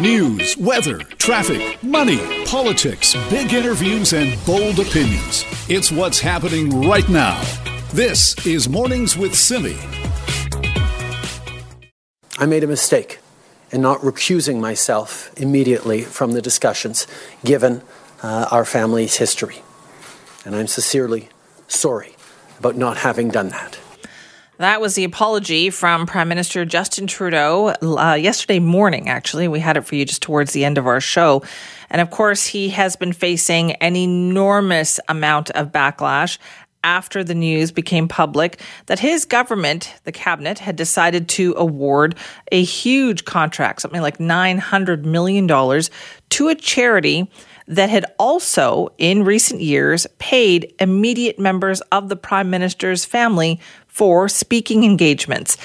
News, weather, traffic, money, politics, big interviews, and bold opinions. It's what's happening right now. This is Mornings with Simi. I made a mistake in not recusing myself immediately from the discussions, given uh, our family's history. And I'm sincerely sorry about not having done that. That was the apology from Prime Minister Justin Trudeau uh, yesterday morning, actually. We had it for you just towards the end of our show. And of course, he has been facing an enormous amount of backlash after the news became public that his government, the cabinet, had decided to award a huge contract, something like $900 million, to a charity that had also, in recent years, paid immediate members of the prime minister's family for speaking engagements.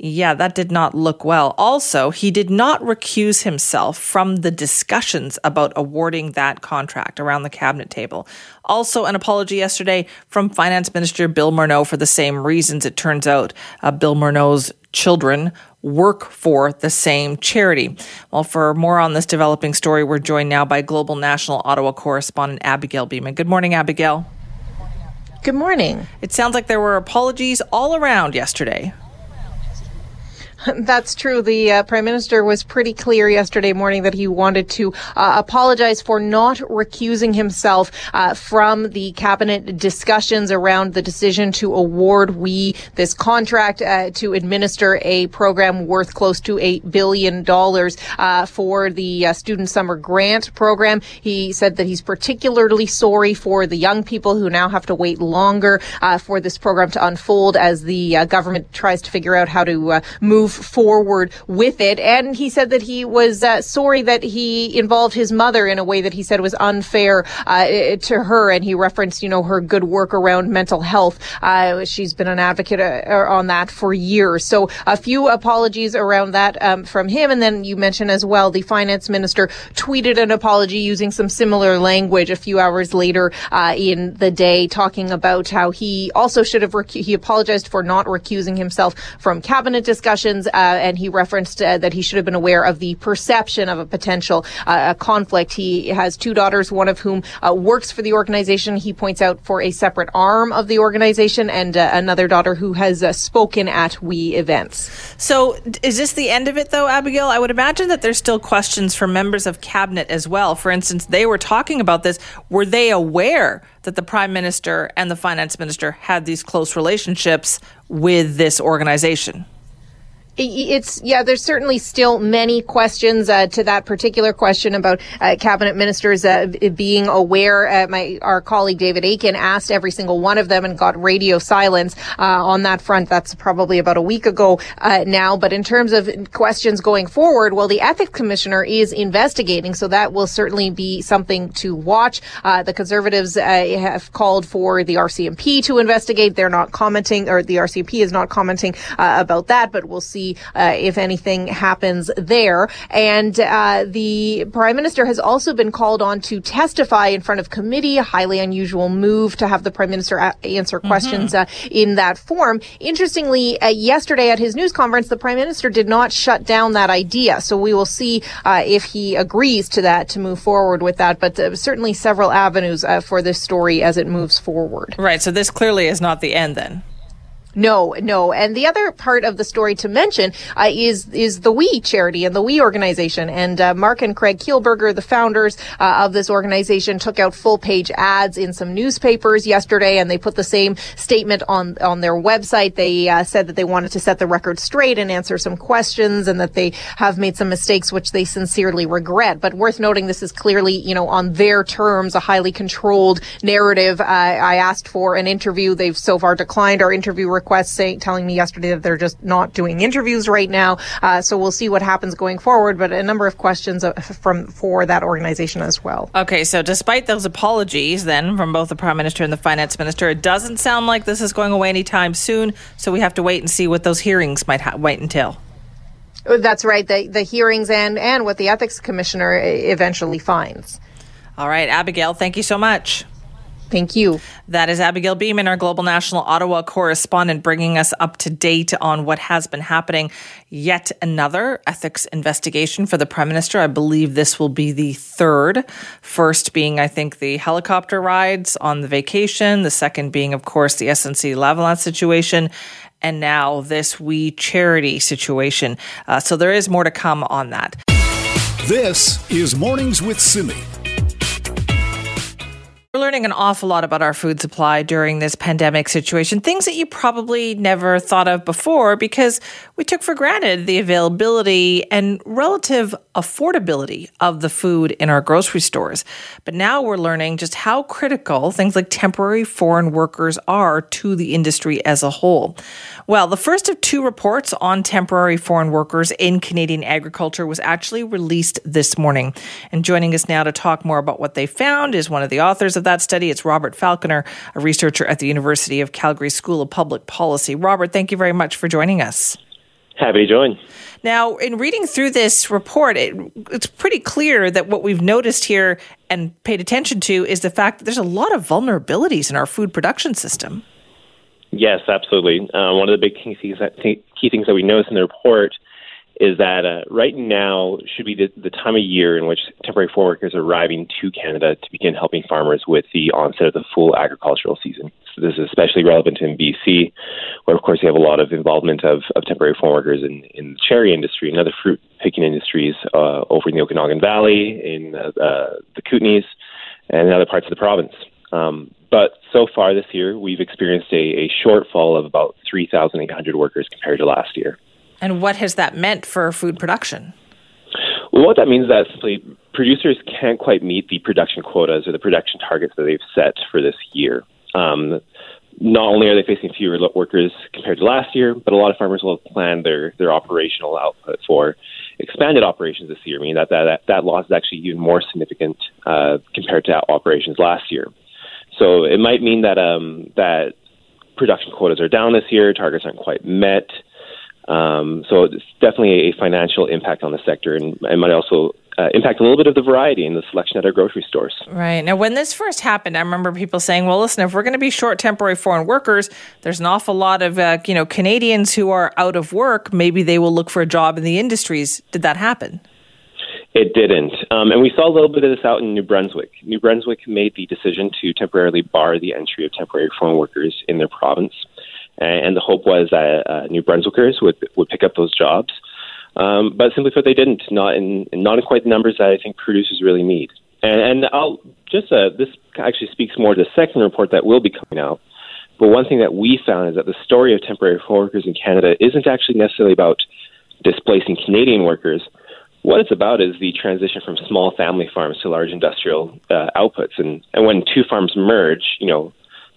Yeah, that did not look well. Also, he did not recuse himself from the discussions about awarding that contract around the cabinet table. Also, an apology yesterday from Finance Minister Bill Morneau for the same reasons. It turns out uh, Bill Morneau's children work for the same charity. Well, for more on this developing story, we're joined now by Global National Ottawa correspondent Abigail Bimman. Good morning, Abigail. Good morning. It sounds like there were apologies all around yesterday. That's true. The uh, prime minister was pretty clear yesterday morning that he wanted to uh, apologize for not recusing himself uh, from the cabinet discussions around the decision to award we this contract uh, to administer a program worth close to eight billion dollars uh, for the uh, student summer grant program. He said that he's particularly sorry for the young people who now have to wait longer for this program to unfold as the government tries to figure out how to move move forward with it. And he said that he was uh, sorry that he involved his mother in a way that he said was unfair uh, to her. And he referenced, you know, her good work around mental health. Uh, she's been an advocate uh, on that for years. So a few apologies around that um, from him. And then you mentioned as well, the finance minister tweeted an apology using some similar language a few hours later uh, in the day, talking about how he also should have recu- he apologized for not recusing himself from cabinet discussions uh, and he referenced uh, that he should have been aware of the perception of a potential uh, conflict. He has two daughters, one of whom uh, works for the organization. He points out for a separate arm of the organization, and uh, another daughter who has uh, spoken at We events. So, is this the end of it, though, Abigail? I would imagine that there's still questions from members of cabinet as well. For instance, they were talking about this. Were they aware that the prime minister and the finance minister had these close relationships with this organization? It's yeah there's certainly still many questions uh, to that particular question about uh, cabinet ministers uh, being aware. Uh, my our colleague David Akin asked every single one of them and got radio silence uh, on that front. That's probably about a week ago uh, now. But in terms of questions going forward well the ethics commissioner is investigating so that will certainly be something to watch. The conservatives have called for the RCMP to investigate. They're not commenting or the RCMP is not commenting about that but we'll see uh, if anything happens there. And uh, the prime minister has also been called on to testify in front of committee. A highly unusual move to have the prime minister a- answer mm-hmm. questions mm-hmm. in that form. Interestingly, uh, yesterday at his news conference, the prime minister did not shut down that idea. So we will see uh, if he agrees to that to move forward with that. But certainly several avenues for this story as it moves forward. Right. So this clearly is not the end then. No, no. And the other part of the story to mention uh, is is the We charity and the We organization. And uh, Mark and Craig Kielburger, the founders uh, of this organization, took out full page ads in some newspapers yesterday, and they put the same statement on on their website. They uh, said that they wanted to set the record straight and answer some questions, and that they have made some mistakes, which they sincerely regret. But worth noting, this is clearly, you know, on their terms, a highly controlled narrative. I asked for an interview. They've so far declined our interview request saying, telling me yesterday that they're just not doing interviews right now. Uh, so we'll see what happens going forward. But a number of questions uh, from for that organization as well. Okay, so despite those apologies, then from both the prime minister and the finance minister, it doesn't sound like this is going away anytime soon. So we have to wait and see what those hearings might ha- wait until. That's right. The the hearings and and what the ethics commissioner eventually finds. All right, Abigail. Thank you so much. Thank you. That is Abigail Bimman, our Global National Ottawa correspondent, bringing us up to date on what has been happening. Yet another ethics investigation for the Prime Minister. I believe this will be the third. First being, I think, the helicopter rides on the vacation. The second being, of course, the SNC Lavalin situation. And now this We Charity situation. Uh, so there is more to come on that. This is Mornings with Simi. We're learning an awful lot about our food supply during this pandemic situation, things that you probably never thought of before because we took for granted the availability and relative affordability of the food in our grocery stores. But now we're learning just how critical things like temporary foreign workers are to the industry as a whole. Well, the first of two reports on temporary foreign workers in Canadian agriculture was actually released this morning. And joining us now to talk more about what they found is one of the authors of that study. It's Robert Falconer, a researcher at the University of Calgary School of Public Policy. Robert, thank you very much for joining us. Happy to join. Now, in reading through this report, it, it's pretty clear that what we've noticed here and paid attention to is the fact that there's a lot of vulnerabilities in our food production system. Yes, absolutely. Uh, one of the big key things, that, key things that we notice in the report is that uh, right now should be the, the, time of year in which temporary foreign workers are arriving to Canada to begin helping farmers with the onset of the full agricultural season. So this is especially relevant in BC, where of course you have a lot of involvement of, of temporary foreign workers in, in the cherry industry and other fruit picking industries uh, over in the Okanagan Valley, in uh, uh the Kootenays, and in other parts of the province. Um, but so far this year, we've experienced a, a shortfall of about 3,800 workers compared to last year. And what has that meant for food production? Well, what that means is that simply producers can't quite meet the production quotas or the production targets that they've set for this year. Um, not only are they facing fewer workers compared to last year, but a lot of farmers will have planned their, their operational output for expanded operations this year, meaning that that, that loss is actually even more significant uh, compared to operations last year. So it might mean that um, that production quotas are down this year, targets aren't quite met. Um, so it's definitely a financial impact on the sector, and it might also uh, impact a little bit of the variety in the selection at our grocery stores. Right. Now, when this first happened, I remember people saying, well, listen, if we're going to be short temporary foreign workers, there's an awful lot of, uh, you know, Canadians who are out of work. Maybe they will look for a job in the industries. Did that happen? It didn't. Um, and we saw a little bit of this out in New Brunswick. New Brunswick made the decision to temporarily bar the entry of temporary foreign workers in their province and the hope was that uh, New Brunswickers would would pick up those jobs. Um, but simply put, they didn't. Not in not in quite the numbers that I think producers really need. And, and I'll just uh, this actually speaks more to the second report that will be coming out. But one thing that we found is that the story of temporary workers in Canada isn't actually necessarily about displacing Canadian workers. What it's about is the transition from small family farms to large industrial uh, outputs. And, and when two farms merge, you know,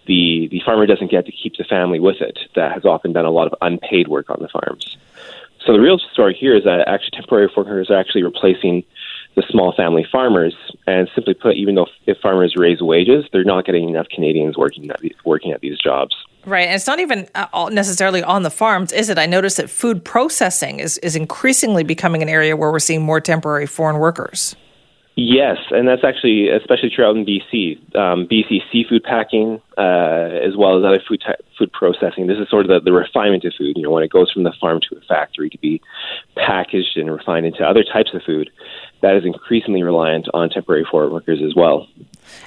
the the farmer doesn't get to keep the family with it that has often done a lot of unpaid work on the farms. So the real story here is that actually temporary workers are actually replacing the small family farmers. And simply put, even though if farmers raise wages, they're not getting enough Canadians working at these, working at these jobs. Right, and it's not even uh, necessarily on the farms, is it? I noticed that food processing is is increasingly becoming an area where we're seeing more temporary foreign workers. Yes, and that's actually especially true out in BC. Um, BC seafood packing, uh, as well as other food food processing. This is sort of the, the refinement of food. You know, when it goes from the farm to a factory to be packaged and refined into other types of food, that is increasingly reliant on temporary foreign workers as well.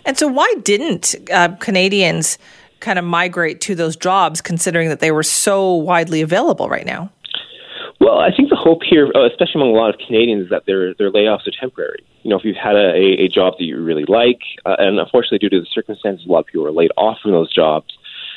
And so, why didn't uh, Canadians kind of migrate to those jobs, considering that they were so widely available right now? Well, I think the hope here, uh, especially among a lot of Canadians, is that their their layoffs are temporary. You know, if you've had a, a job that you really like, uh, and unfortunately due to the circumstances, a lot of people are laid off from those jobs.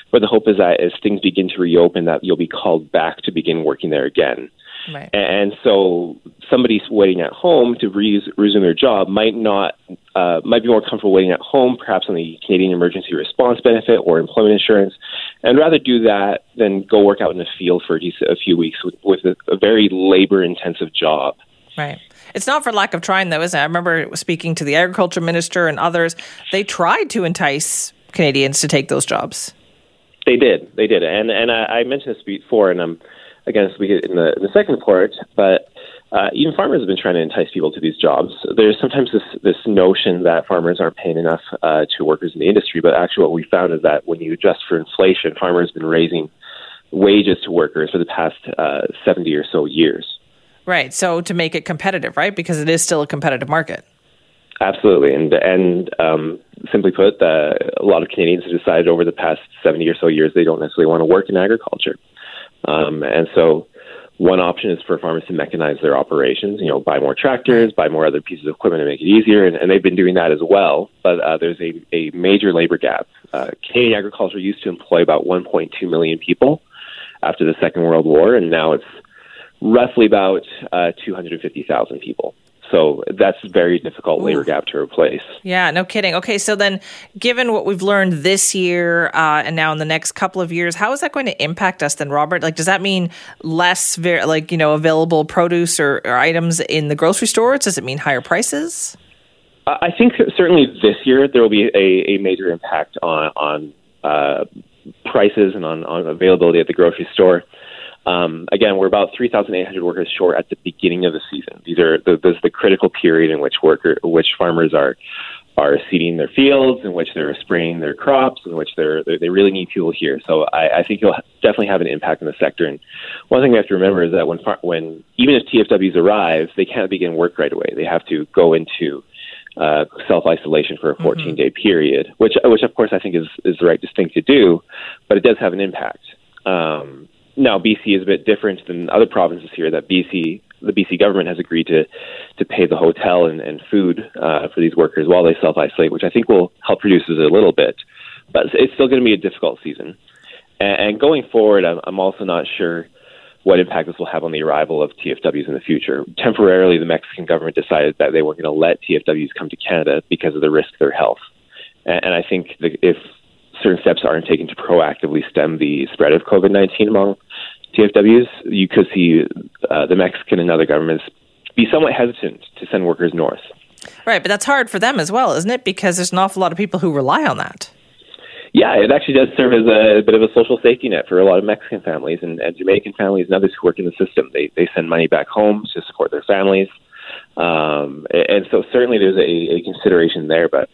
But the hope is that as things begin to reopen, that you'll be called back to begin working there again. Right. And so somebody waiting at home to re- resume their job might not uh, might be more comfortable waiting at home, perhaps on the Canadian Emergency Response Benefit or employment insurance, and rather do that than go work out in the field for a few weeks with, with a, a very labor intensive job. Right. It's not for lack of trying, though, is it? I remember speaking to the agriculture minister and others. They tried to entice Canadians to take those jobs. They did. They did. And and I, I mentioned this before, and I'm again speaking in the, in the second report, but uh, even farmers have been trying to entice people to these jobs. There's sometimes this this notion that farmers aren't paying enough uh, to workers in the industry, but actually what we found is that when you adjust for inflation, farmers have been raising wages to workers for the past uh, 70 or so years. Right. So to make it competitive, right? Because it is still a competitive market. Absolutely, and and um, simply put, uh, a lot of Canadians have decided over the past 70 or so years they don't necessarily want to work in agriculture, um, and so one option is for farmers to mechanize their operations, you know, buy more tractors, buy more other pieces of equipment to make it easier, and, and they've been doing that as well. But uh, there's a, a major labor gap. Uh, Canadian agriculture used to employ about 1.2 million people after the Second World War, and now it's roughly about uh, 250,000 people. So that's very difficult labor gap to replace. Yeah, no kidding. Okay, so then given what we've learned this year uh, and now in the next couple of years, how is that going to impact us then, Robert? Like, does that mean less, ver- like, you know, available produce or, or items in the grocery stores? Does it mean higher prices? I think certainly this year there will be a, a major impact on, on uh, prices and on, on availability at the grocery store. Um, again, we're about 3,800 workers short at the beginning of the season. These are the, this is the critical period in which worker, which farmers are are seeding their fields, in which they're spraying their crops, in which they're, they're they really need fuel here. So I, I think it'll definitely have an impact on the sector. And one thing we have to remember is that when far, when even if TFWs arrive, they can't begin work right away. They have to go into uh, self isolation for a 14 day mm-hmm. period, which which of course I think is is the right thing to do, but it does have an impact. Um, now, BC is a bit different than other provinces here. That BC, the BC government has agreed to to pay the hotel and, and food uh, for these workers while they self isolate, which I think will help producers a little bit. But it's still going to be a difficult season. And, and going forward, I'm, I'm also not sure what impact this will have on the arrival of TFWs in the future. Temporarily, the Mexican government decided that they weren't going to let TFWs come to Canada because of the risk to their health. And, and I think that if certain steps aren't taken to proactively stem the spread of COVID 19 among TFWs, you could see uh, the Mexican and other governments be somewhat hesitant to send workers north. Right, but that's hard for them as well, isn't it? Because there's an awful lot of people who rely on that. Yeah, it actually does serve as a, a bit of a social safety net for a lot of Mexican families and, and Jamaican families and others who work in the system. They they send money back home to support their families, um, and so certainly there's a, a consideration there. But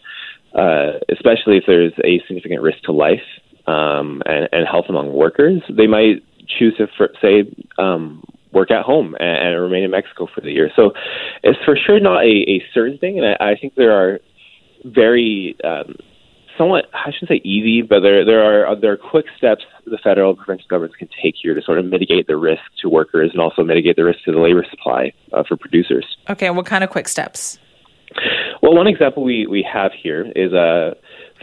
uh, especially if there's a significant risk to life um, and, and health among workers, they might choose to, for, say, um, work at home and, and, remain in Mexico for the year. So it's for sure not a, a certain thing, and I, I think there are very um, somewhat I shouldn't say easy, but there there are there are quick steps the federal and provincial governments can take here to sort of mitigate the risk to workers and also mitigate the risk to the labor supply uh, for producers. Okay, what kind of quick steps? Well, one example we, we have here is uh,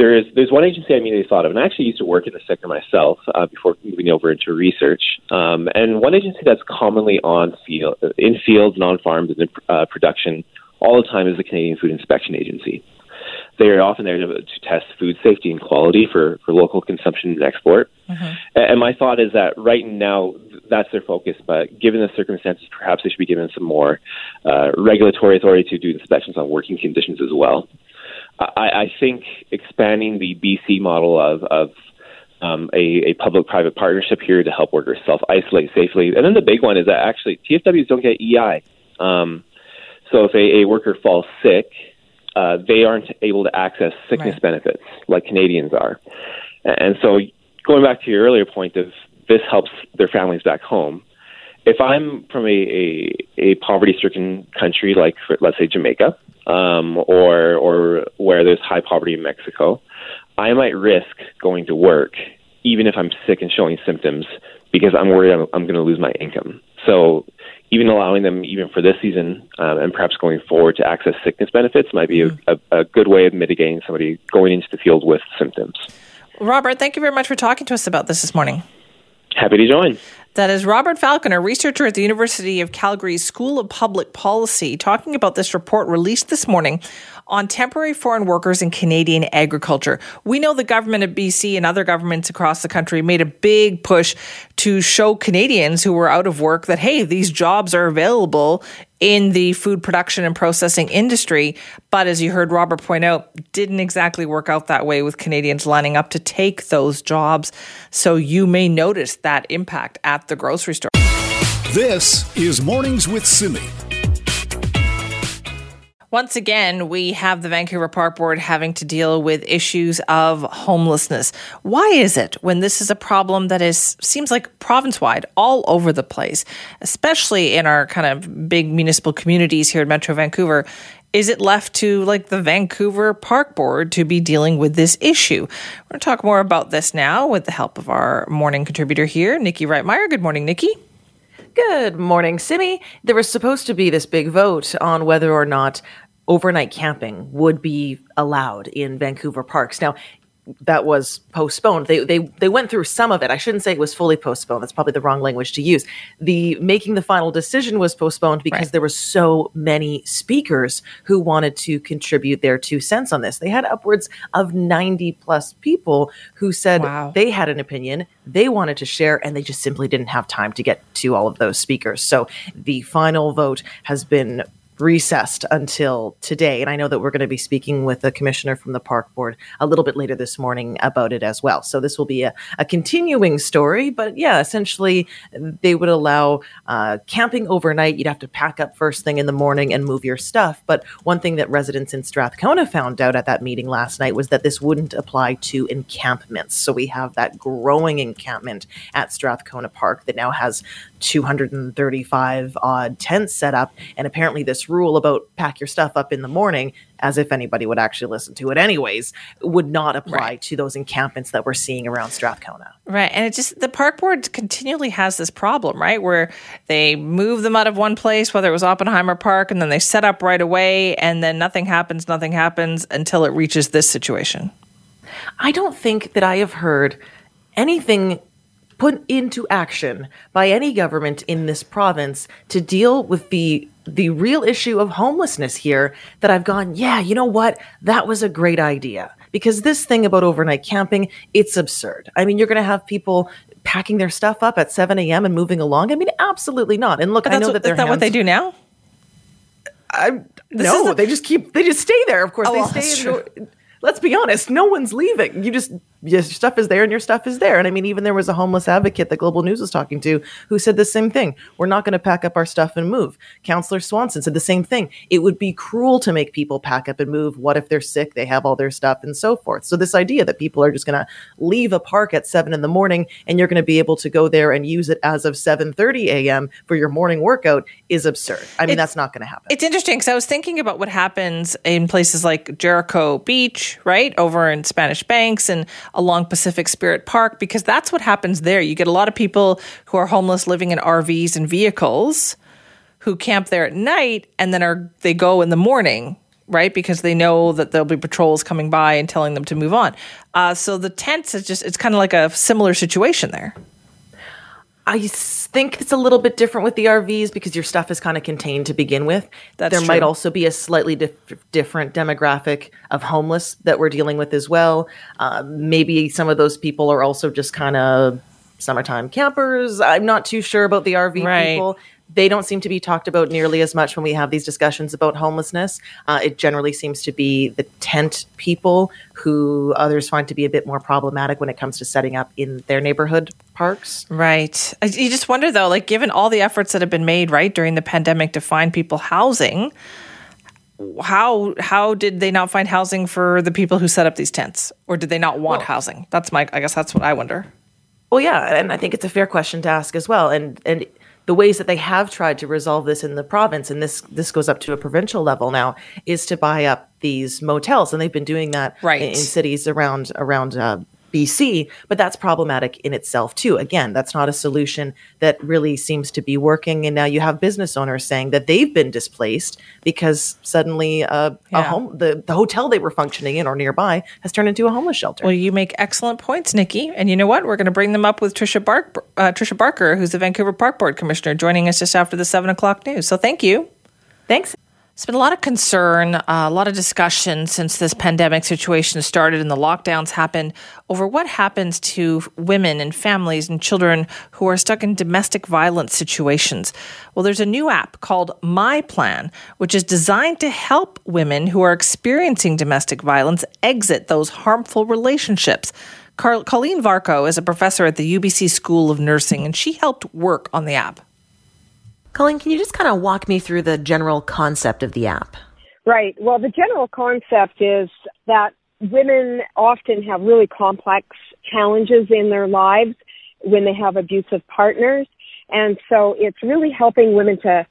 there is there's one agency I immediately thought of, and I actually used to work in the sector myself uh, before moving over into research. Um, and one agency that's commonly on field, in fields and on farms and in uh, production all the time is the Canadian Food Inspection Agency. They are often there to, to test food safety and quality for, for local consumption and export. Mm-hmm. And my thought is that right now that's their focus, but given the circumstances, perhaps they should be given some more uh, regulatory authority to do inspections on working conditions as well. I, I think expanding the BC model of, of um, a, a public-private partnership here to help workers self-isolate safely, and then the big one is that actually TFWs don't get EI. Um, so if a, a worker falls sick, uh, they aren't able to access sickness right. benefits like Canadians are. And so, going back to your earlier point of this helps their families back home. If I'm from a, a, a poverty-stricken country like, let's say, Jamaica, um, or or where there's high poverty in Mexico, I might risk going to work even if I'm sick and showing symptoms because I'm worried I'm, I'm going to lose my income. So even allowing them, even for this season, um, and perhaps going forward, to access sickness benefits might be mm-hmm. a, a, good way of mitigating somebody going into the field with symptoms. Robert, thank you very much for talking to us about this this morning. Happy to join. That is Robert Falconer, researcher at the University of Calgary's School of Public Policy, talking about this report released this morning on temporary foreign workers in Canadian agriculture. We know the government of BC and other governments across the country made a big push to show Canadians who were out of work that, hey, these jobs are available in the food production and processing industry. But as you heard Robert point out, didn't exactly work out that way with Canadians lining up to take those jobs. So you may notice that impact at the grocery store. This is Mornings with Simi. Once again, we have the Vancouver Park Board having to deal with issues of homelessness. Why is it when this is a problem that is seems like province wide all over the place, especially in our kind of big municipal communities here in Metro Vancouver? Is it left to like the Vancouver Park Board to be dealing with this issue? We're going to talk more about this now with the help of our morning contributor here, Nikki Reitmeyer. Good morning, Nikki. Good morning, Simi. There was supposed to be this big vote on whether or not overnight camping would be allowed in Vancouver parks. Now, that was postponed. They they they went through some of it. I shouldn't say it was fully postponed. That's probably the wrong language to use. The making the final decision was postponed because right. there were so many speakers who wanted to contribute their two cents on this. They had upwards of 90 plus people who said wow. they had an opinion, they wanted to share and they just simply didn't have time to get to all of those speakers. So the final vote has been recessed until today. And I know that we're going to be speaking with the commissioner from the park board a little bit later this morning about it as well. So this will be a, a continuing story. But yeah, essentially, they would allow uh, camping overnight. You'd have to pack up first thing in the morning and move your stuff. But one thing that residents in Strathcona found out at that meeting last night was that this wouldn't apply to encampments. So we have that growing encampment at Strathcona Park that now has 235 odd tents set up. And apparently, this rule about pack your stuff up in the morning, as if anybody would actually listen to it anyways, would not apply right. to those encampments that we're seeing around Strathcona. Right. And it just, the park board continually has this problem, right? Where they move them out of one place, whether it was Oppenheimer Park, and then they set up right away, and then nothing happens, nothing happens until it reaches this situation. I don't think that I have heard anything put into action by any government in this province to deal with the the real issue of homelessness here that I've gone, yeah, you know what? That was a great idea. Because this thing about overnight camping, it's absurd. I mean, you're going to have people packing their stuff up at 7 a.m. and moving along. I mean, absolutely not. And look, I know that they're. Is that what they do now? I, no, the, they just keep, they just stay there. Of course, oh, they stay in let's be honest, no one's leaving. You just your stuff is there and your stuff is there. And I mean, even there was a homeless advocate that Global News was talking to who said the same thing. We're not going to pack up our stuff and move. Councillor Swanson said the same thing. It would be cruel to make people pack up and move. What if they're sick? They have all their stuff and so forth. So this idea that people are just going to leave a park at seven in the morning and you're going to be able to go there and use it as of 7:30 a.m. for your morning workout is absurd. I mean, it's, that's not going to happen. It's interesting because I was thinking about what happens in places like Jericho Beach, right over in Spanish Banks and along Pacific Spirit Park because that's what happens there. You get a lot of people who are homeless living in RVs and vehicles who camp there at night and then are they go in the morning right? Because they know that there'll be patrols coming by and telling them to move on. Uh, so the tents is just it's kind of like a similar situation there I think it's a little bit different with the RVs because your stuff is kind of contained to begin with. That's there true. might also be a slightly dif- different demographic of homeless that we're dealing with as well. Uh, maybe some of those people are also just kind of summertime campers. I'm not too sure about the RV right. people they don't seem to be talked about nearly as much when we have these discussions about homelessness. Uh, it generally seems to be the tent people who others find to be a bit more problematic when it comes to setting up in their neighborhood parks. Right. You just wonder though, like given all the efforts that have been made right during the pandemic to find people housing, how how did they not find housing for the people who set up these tents, or did they not want well, housing? That's my. I guess that's what I wonder. Well, yeah, and I think it's a fair question to ask as well. And and the ways that they have tried to resolve this in the province, and this this goes up to a provincial level now, is to buy up these motels, and they've been doing that right. in, in cities around around uh, BC, but that's problematic in itself too. Again, that's not a solution that really seems to be working. And now you have business owners saying that they've been displaced because suddenly uh, yeah. a home, the, the hotel they were functioning in or nearby has turned into a homeless shelter. Well, you make excellent points, Nikki. And you know what? We're going to bring them up with Tricia, Bark, uh, Tricia Barker, who's the Vancouver Park Board Commissioner, joining us just after the seven o'clock news. So thank you. Thanks. There's been a lot of concern, uh, a lot of discussion since this pandemic situation started and the lockdowns happened over what happens to women and families and children who are stuck in domestic violence situations. Well, there's a new app called My Plan, which is designed to help women who are experiencing domestic violence exit those harmful relationships. Colleen Varcoe is a professor at the UBC School of Nursing, and she helped work on the app. Colleen, can you just kind of walk me through the general concept of the app? Right. Well, the general concept is that women often have really complex challenges in their lives when they have abusive partners. And so it's really helping women to,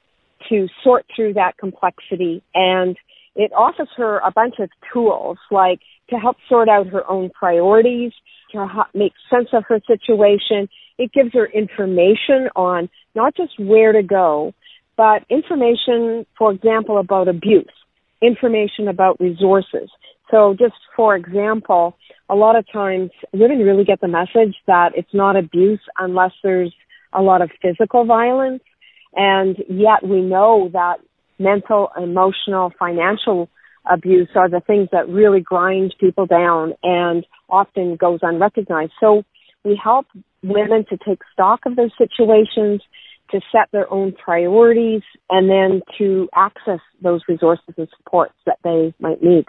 to sort through that complexity. And it offers her a bunch of tools like to help sort out her own priorities, to make sense of her situation. It gives her information on not just where to go, but information, for example, about abuse, information about resources. So just for example, a lot of times women really get the message that it's not abuse unless there's a lot of physical violence. And yet we know that mental, emotional, financial abuse are the things that really grind people down and often goes unrecognized. So we help women to take stock of their situations, to set their own priorities, and then to access those resources and supports that they might need.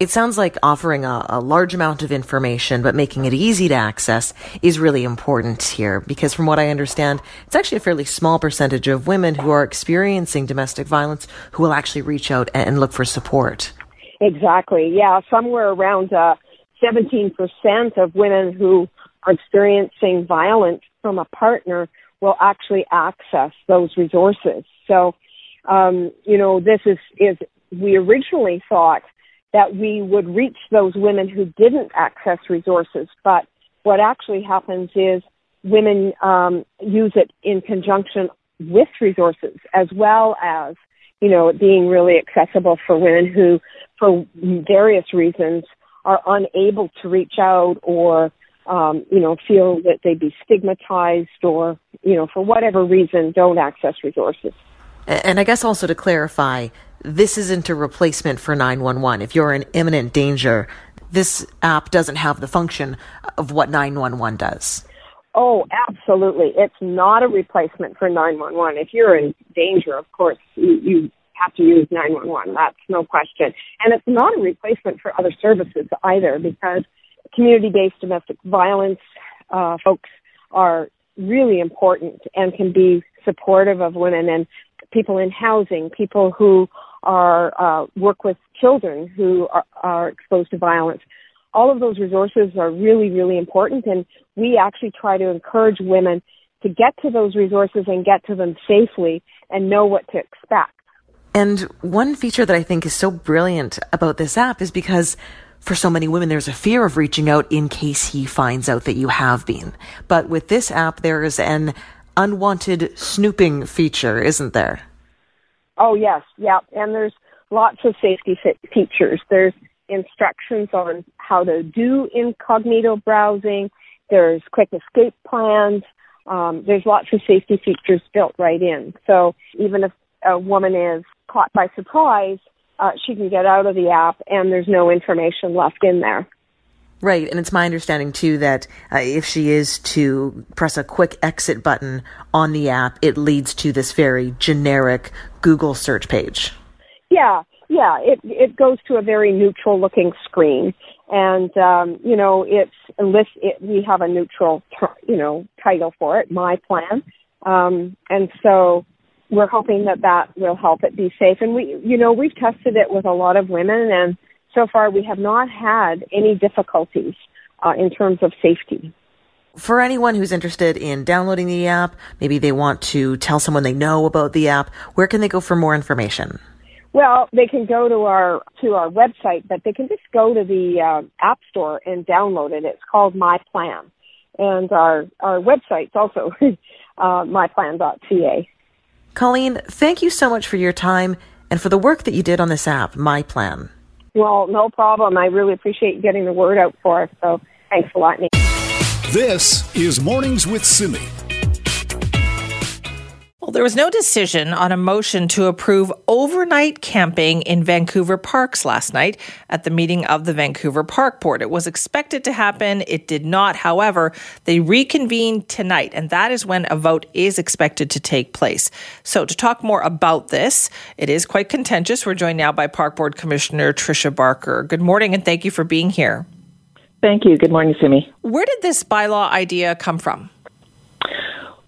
It sounds like offering a, a, large amount of information, but making it easy to access is really important here because from what I understand, it's actually a fairly small percentage of women who are experiencing domestic violence who will actually reach out and look for support. Exactly. Yeah. Somewhere around uh, 17% of women who experiencing violence from a partner will actually access those resources. So, um, you know, this is, is, we originally thought that we would reach those women who didn't access resources. But what actually happens is women um, use it in conjunction with resources as well as, you know, being really accessible for women who, for various reasons, are unable to reach out or, um, you know, feel that they'd be stigmatized or, you know, for whatever reason don't access resources. And I guess also to clarify, this isn't a replacement for 911. If you're in imminent danger, this app doesn't have the function of what 911 does. Oh, absolutely. It's not a replacement for 911. If you're in danger, of course, you, you have to use 911. That's no question. And it's not a replacement for other services either because community-based domestic violence uh, folks are really important and can be supportive of women and people in housing, people who are uh, work with children who are, are exposed to violence. All of those resources are really, really important, and we actually try to encourage women to get to those resources and get to them safely and know what to expect. And one feature that I think is so brilliant about this app is because for so many women, there's a fear of reaching out in case he finds out that you have been. But with this app, there is an unwanted snooping feature, isn't there? Oh yes, yeah, and there's lots of safety features. There's instructions on how to do incognito browsing. There's quick escape plans. Um, there's lots of safety features built right in. So even if a woman is caught by surprise, uh, she can get out of the app and there's no information left in there. Right, and it's my understanding too that uh, if she is to press a quick exit button on the app, it leads to this very generic Google search page. Yeah, yeah, it it goes to a very neutral looking screen, and um, you know it's list. It, we have a neutral, you know, title for it, my plan, um, and so we're hoping that that will help it be safe. And we, you know, we've tested it with a lot of women, and so far we have not had any difficulties uh, in terms of safety. For anyone who's interested in downloading the app, maybe they want to tell someone they know about the app, where can they go for more information? Well, they can go to our to our website, but they can just go to the uh, App Store and download it. It's called My Plan, and our our website's also uh, myplan.ca. Colleen, thank you so much for your time and for the work that you did on this app, My Plan. Well, no problem. I really appreciate getting the word out for us. So thanks a lot, Nate. This is Mornings with Simi. Well, there was no decision on a motion to approve overnight camping in Vancouver parks last night at the meeting of the Vancouver Park Board. It was expected to happen. It did not. However, they reconvened tonight, and that is when a vote is expected to take place. So, to talk more about this, it is quite contentious. We're joined now by Park Board Commissioner Tricia Barker. Good morning, and thank you for being here. Thank you. Good morning, Simi. Where did this bylaw idea come from?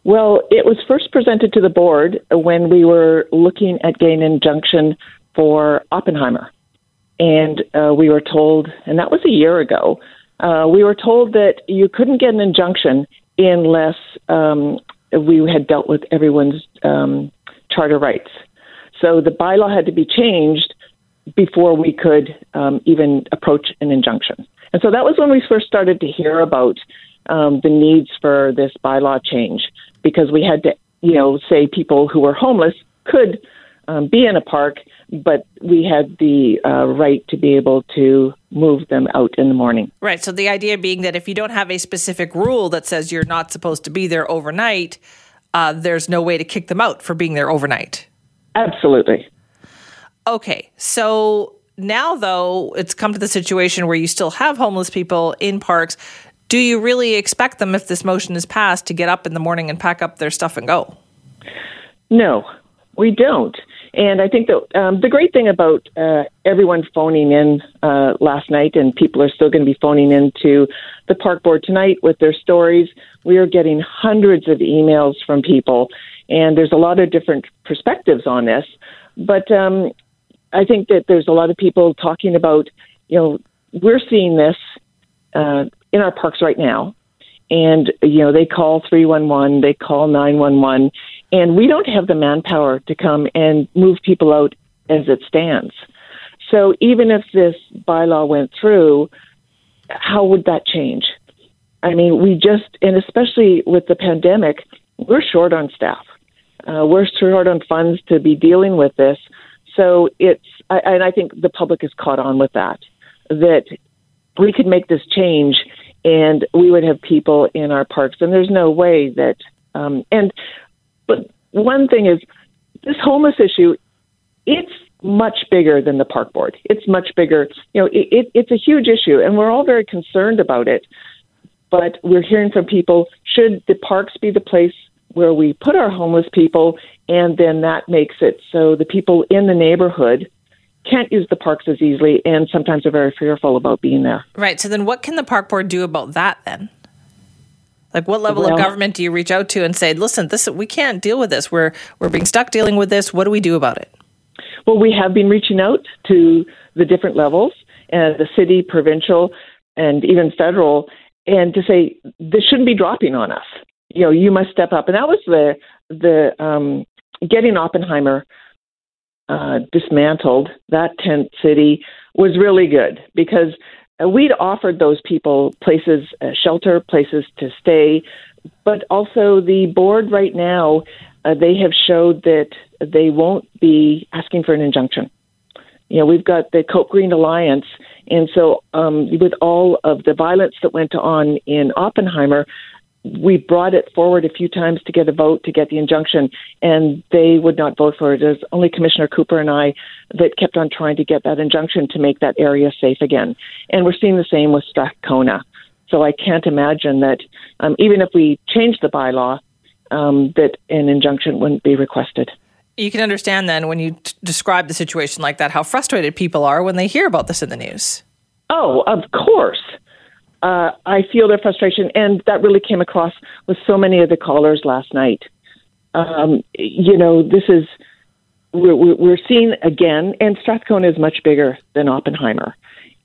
Well, it was first presented to the board when we were looking at getting an injunction for Oppenheimer. And uh, we were told, and that was a year ago, uh, we were told that you couldn't get an injunction unless um, we had dealt with everyone's um, charter rights. So the bylaw had to be changed before we could um, even approach an injunction. And so that was when we first started to hear about um, the needs for this bylaw change because we had to, you know, say people who were homeless could um, be in a park, but we had the uh, right to be able to move them out in the morning. Right. So the idea being that if you don't have a specific rule that says you're not supposed to be there overnight, uh, there's no way to kick them out for being there overnight. Absolutely. Okay. So now, though, it's come to the situation where you still have homeless people in parks. Do you really expect them, if this motion is passed, to get up in the morning and pack up their stuff and go? No, we don't. And I think that um, the great thing about uh, everyone phoning in uh, last night, and people are still going to be phoning into the park board tonight with their stories, we are getting hundreds of emails from people, and there's a lot of different perspectives on this. But um, I think that there's a lot of people talking about, you know, we're seeing this uh, in our parks right now, and you know they call 311 they call 911 and we don't have the manpower to come and move people out as it stands. So even if this bylaw went through how would that change? I mean we just and especially with the pandemic we're short on staff. Uh, we're short on funds to be dealing with this. So it's and i think the public is caught on with that that we could make this change and we would have people in our parks. And there's no way that. Um, and but one thing is this homeless issue. It's much bigger than the park board. It's much bigger. You know, it, it, it's a huge issue, and we're all very concerned about it. But we're hearing from people: should the parks be the place where we put our homeless people, and then that makes it so the people in the neighborhood can't use the parks as easily and sometimes are very fearful about being there. Right. So then what can the park board do about that then? Like what level well, of government do you reach out to and say, "Listen, this we can't deal with this. We're we're being stuck dealing with this. What do we do about it?" Well, we have been reaching out to the different levels, and uh, the city, provincial, and even federal, and to say this shouldn't be dropping on us. You know, you must step up. And that was the the um, getting Oppenheimer uh, dismantled, that tent city was really good because we'd offered those people places, uh, shelter, places to stay, but also the board right now, uh, they have showed that they won't be asking for an injunction. You know, we've got the COPE Green Alliance, and so um, with all of the violence that went on in Oppenheimer, we brought it forward a few times to get a vote to get the injunction, and they would not vote for it. It was only Commissioner Coupar and I that kept on trying to get that injunction to make that area safe again. And we're seeing the same with Strathcona. So I can't imagine that um, even if we change the bylaw, um, that an injunction wouldn't be requested. You can understand then when you t- describe the situation like that how frustrated people are when they hear about this in the news. Oh, of course uh, I feel their frustration, and that really came across with so many of the callers last night. Um, you know, this is we're, we're seeing again, and Strathcona is much bigger than Oppenheimer,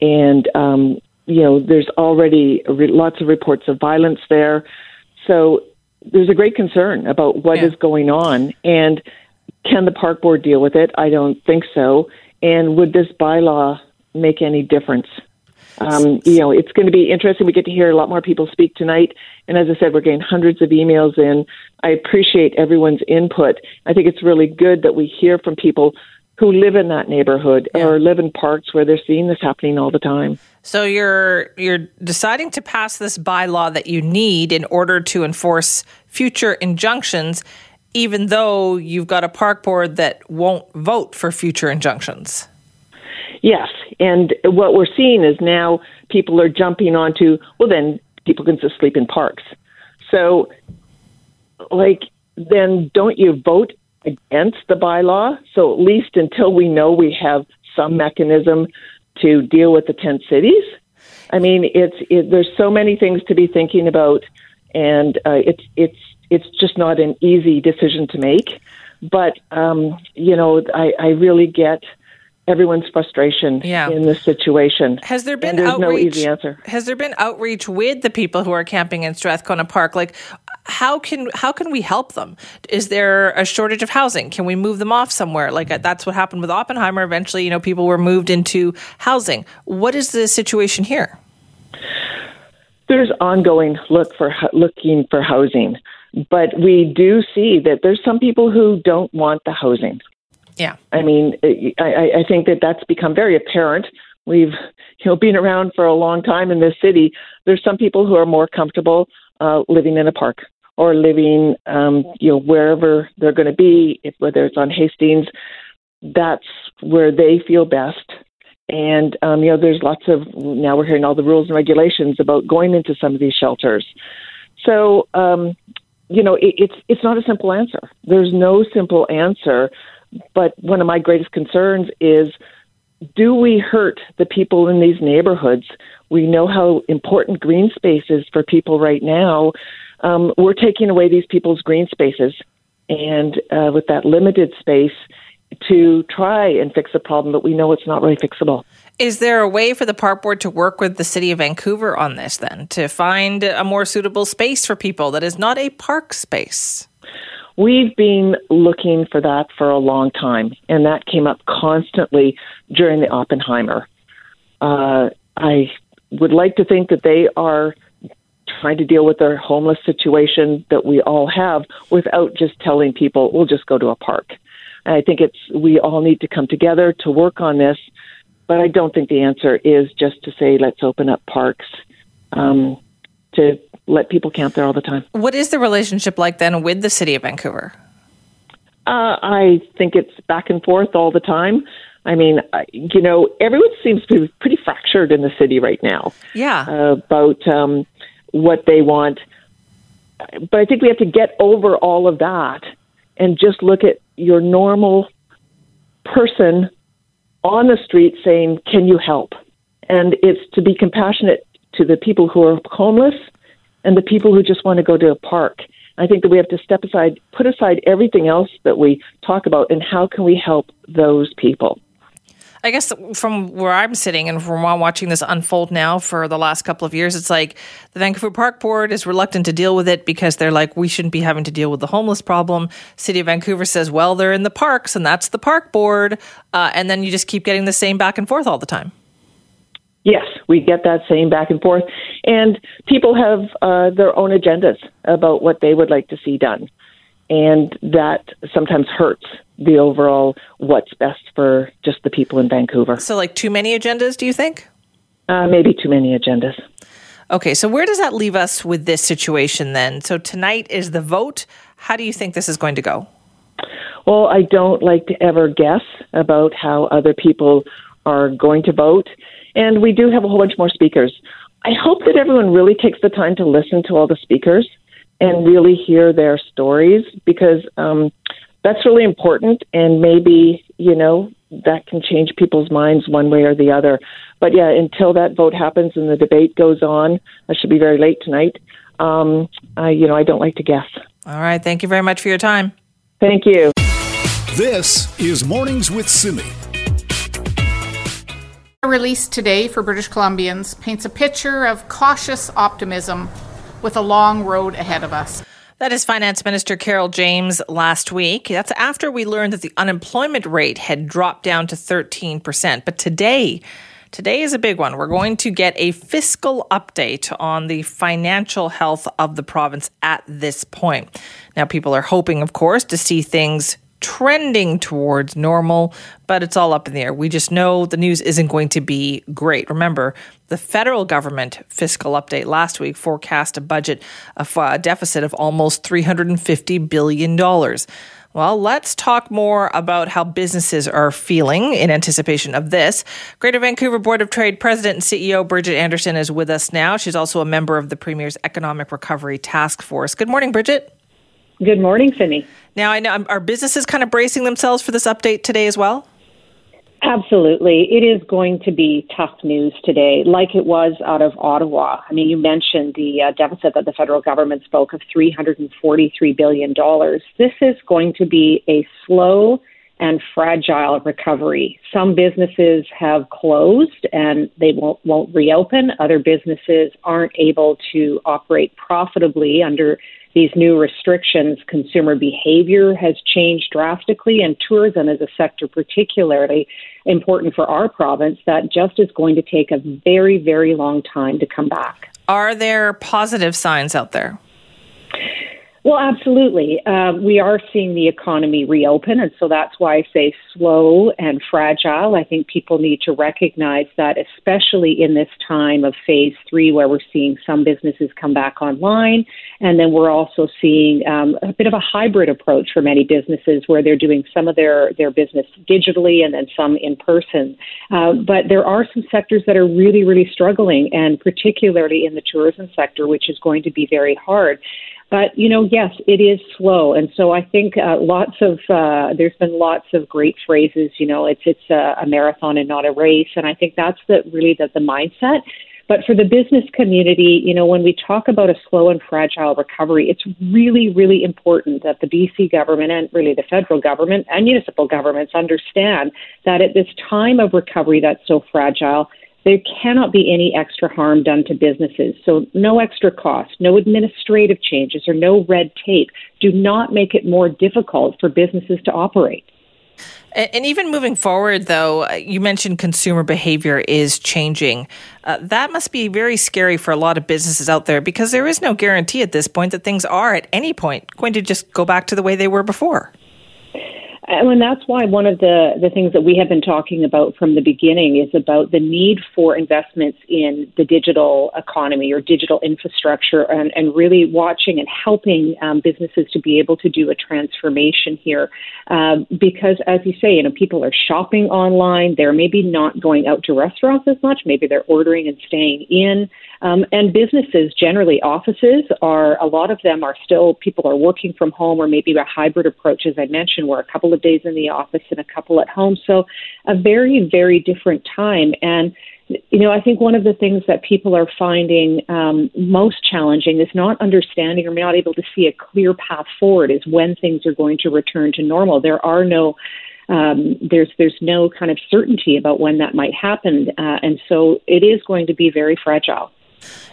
and um, you know, there's already re- lots of reports of violence there. So there's a great concern about what yeah. is going on, and can the park board deal with it? I don't think so. And would this bylaw make any difference? Um, you know, it's going to be interesting. We get to hear a lot more people speak tonight. And as I said, we're getting hundreds of emails in. I appreciate everyone's input. I think it's really good that we hear from people who live in that neighborhood yeah. or live in parks where they're seeing this happening all the time. So you're you're deciding to pass this bylaw that you need in order to enforce future injunctions even though you've got a park board that won't vote for future injunctions. Yes, and what we're seeing is now people are jumping onto, well, then people can just sleep in parks. So, like, then don't you vote against the bylaw? So at least until we know we have some mechanism to deal with the tent cities. I mean, it's it, there's so many things to be thinking about, and uh, it's it's it's just not an easy decision to make. But um, you know, I, I really get everyone's frustration Yeah. in this situation. Has there been outreach? no easy answer. Has there been outreach with the people who are camping in Strathcona Park? Like, how can how can we help them? Is there a shortage of housing? Can we move them off somewhere? Like uh, that's what happened with Oppenheimer. Eventually, you know, people were moved into housing. What is the situation here? there's ongoing look for looking for housing, but we do see that there's some people who don't want the housing. Yeah. I mean, I, I think that that's become very apparent. We've you know been around for a long time in this city. There's some people who are more comfortable uh, living in a park or living um, you know wherever they're going to be, if, whether it's on Hastings. That's where they feel best. And um, you know, there's lots of now we're hearing all the rules and regulations about going into some of these shelters. So um, you know, it, it's it's not a simple answer. There's no simple answer. But one of my greatest concerns is do we hurt the people in these neighborhoods? We know how important green space is for people right now. Um, we're taking away these people's green spaces, and uh, with that limited space, to try and fix a problem that we know it's not really fixable. Is there a way for the park board to work with the city of Vancouver on this then to find a more suitable space for people that is not a park space? We've been looking for that for a long time, and that came up constantly during the Oppenheimer. Uh, I would like to think that they are trying to deal with their homeless situation that we all have without just telling people, we'll just go to a park. And I think it's we all need to come together to work on this, but I don't think the answer is just to say let's open up parks um, to let people camp there all the time. What is the relationship like then with the city of Vancouver? Uh, I think it's back and forth all the time. I mean, I, you know, everyone seems to be pretty fractured in the city right now Yeah. uh, about um, what they want. But I think we have to get over all of that and just look at your normal person on the street saying, Can you help? And it's to be compassionate to the people who are homeless and the people who just want to go to a park. I think that we have to step aside, put aside everything else that we talk about, and how can we help those people? I guess from where I'm sitting and from watching this unfold now for the last couple of years, it's like the Vancouver Park Board is reluctant to deal with it because they're like, we shouldn't be having to deal with the homeless problem. City of Vancouver says, well, they're in the parks and that's the park board. Uh, and then you just keep getting the same back and forth all the time. Yes, we get that same back and forth. And people have uh, their own agendas about what they would like to see done. And that sometimes hurts the overall what's best for just the people in Vancouver. So, like, too many agendas, do you think? Uh, maybe too many agendas. Okay, so where does that leave us with this situation then? So, tonight is the vote. How do you think this is going to go? Well, I don't like to ever guess about how other people are going to vote. And we do have a whole bunch more speakers. I hope that everyone really takes the time to listen to all the speakers and really hear their stories because um, that's really important. And maybe, you know, that can change people's minds one way or the other. But yeah, until that vote happens and the debate goes on, that should be very late tonight. Um, I, you know, I don't like to guess. All right, thank you very much for your time. Thank you. This is Mornings with Simi. A release today for British Columbians paints a picture of cautious optimism with a long road ahead of us. That is Finance Minister Carole James last week. That's after we learned that the unemployment rate had dropped down to 13%. But today, today is a big one. We're going to get a fiscal update on the financial health of the province at this point. Now, people are hoping, of course, to see things trending towards normal, but it's all up in the air. We just know the news isn't going to be great. Remember, the federal government fiscal update last week forecast a budget of uh, a deficit of almost $350 billion. Well, let's talk more about how businesses are feeling in anticipation of this. Greater Vancouver Board of Trade President and CEO Bridgitte Anderson is with us now. She's also a member of the Premier's Economic Recovery Task Force. Good morning, Bridgitte. Good morning, Simi. Now, I know are businesses kind of bracing themselves for this update today as well? Absolutely. It is going to be tough news today, like it was out of Ottawa. I mean, you mentioned the uh, deficit that the federal government spoke of $343 billion. This is going to be a slow and fragile recovery. Some businesses have closed and they won't, won't reopen. Other businesses aren't able to operate profitably under these new restrictions, consumer behavior has changed drastically, and tourism is a sector particularly important for our province that just is going to take a very, very long time to come back. Are there positive signs out there? Well, absolutely. Uh, we are seeing the economy reopen, and so that's why I say slow and fragile. I think people need to recognize that, especially in this time of phase three, where we're seeing some businesses come back online, and then we're also seeing um, a bit of a hybrid approach for many businesses, where they're doing some of their their business digitally and then some in person. Uh, but there are some sectors that are really, really struggling, and particularly in the tourism sector, which is going to be very hard. But you know, yes, it is slow, and so I think uh, lots of uh, there's been lots of great phrases. You know, it's it's a, a marathon and not a race, and I think that's the really the, the mindset. But for the business community, you know, when we talk about a slow and fragile recovery, it's really, really important that the BC government and really the federal government and municipal governments understand that at this time of recovery that's so fragile, there cannot be any extra harm done to businesses. So, no extra cost, no administrative changes, or no red tape. Do not make it more difficult for businesses to operate. And even moving forward, though, uh, you mentioned consumer behavior is changing. Uh, that must be very scary for a lot of businesses out there because there is no guarantee at this point that things are at any point going to just go back to the way they were before. And that's why one of the, the things that we have been talking about from the beginning is about the need for investments in the digital economy or digital infrastructure and, and really watching and helping um, businesses to be able to do a transformation here. Um, because, as you say, you know, people are shopping online. They're maybe not going out to restaurants as much. Maybe they're ordering and staying in. Um, and businesses, generally offices, are a lot of them are still people are working from home or maybe a hybrid approach, as I mentioned, where a couple of days in the office and a couple at home. So a very, very different time. And you know, I think one of the things that people are finding um, most challenging is not understanding or not able to see a clear path forward is when things are going to return to normal. There are no um, there's there's no kind of certainty about when that might happen, uh, and so it is going to be very fragile.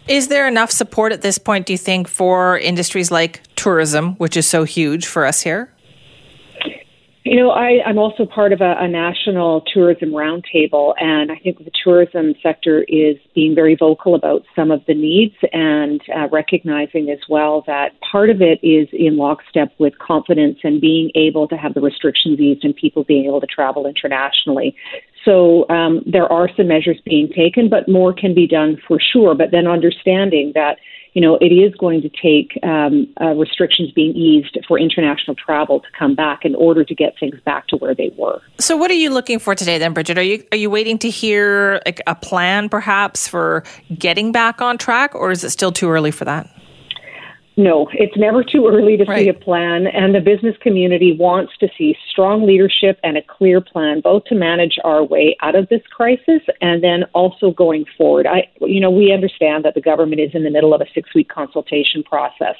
Is there enough support at this point, do you think, for industries like tourism, which is so huge for us here? You know, I, I'm also part of a, a national tourism roundtable, and I think the tourism sector is being very vocal about some of the needs and uh, recognizing as well that part of it is in lockstep with confidence and being able to have the restrictions eased and people being able to travel internationally. So um, there are some measures being taken, but more can be done for sure. But then understanding that you know, it is going to take um, uh, restrictions being eased for international travel to come back in order to get things back to where they were. So, what are you looking for today, then, Bridgitte? Are you are you waiting to hear like, a plan, perhaps, for getting back on track, or is it still too early for that? No, it's never too early to right. see a plan, and the business community wants to see strong leadership and a clear plan, both to manage our way out of this crisis and then also going forward. I, you know, we understand that the government is in the middle of a six-week consultation process,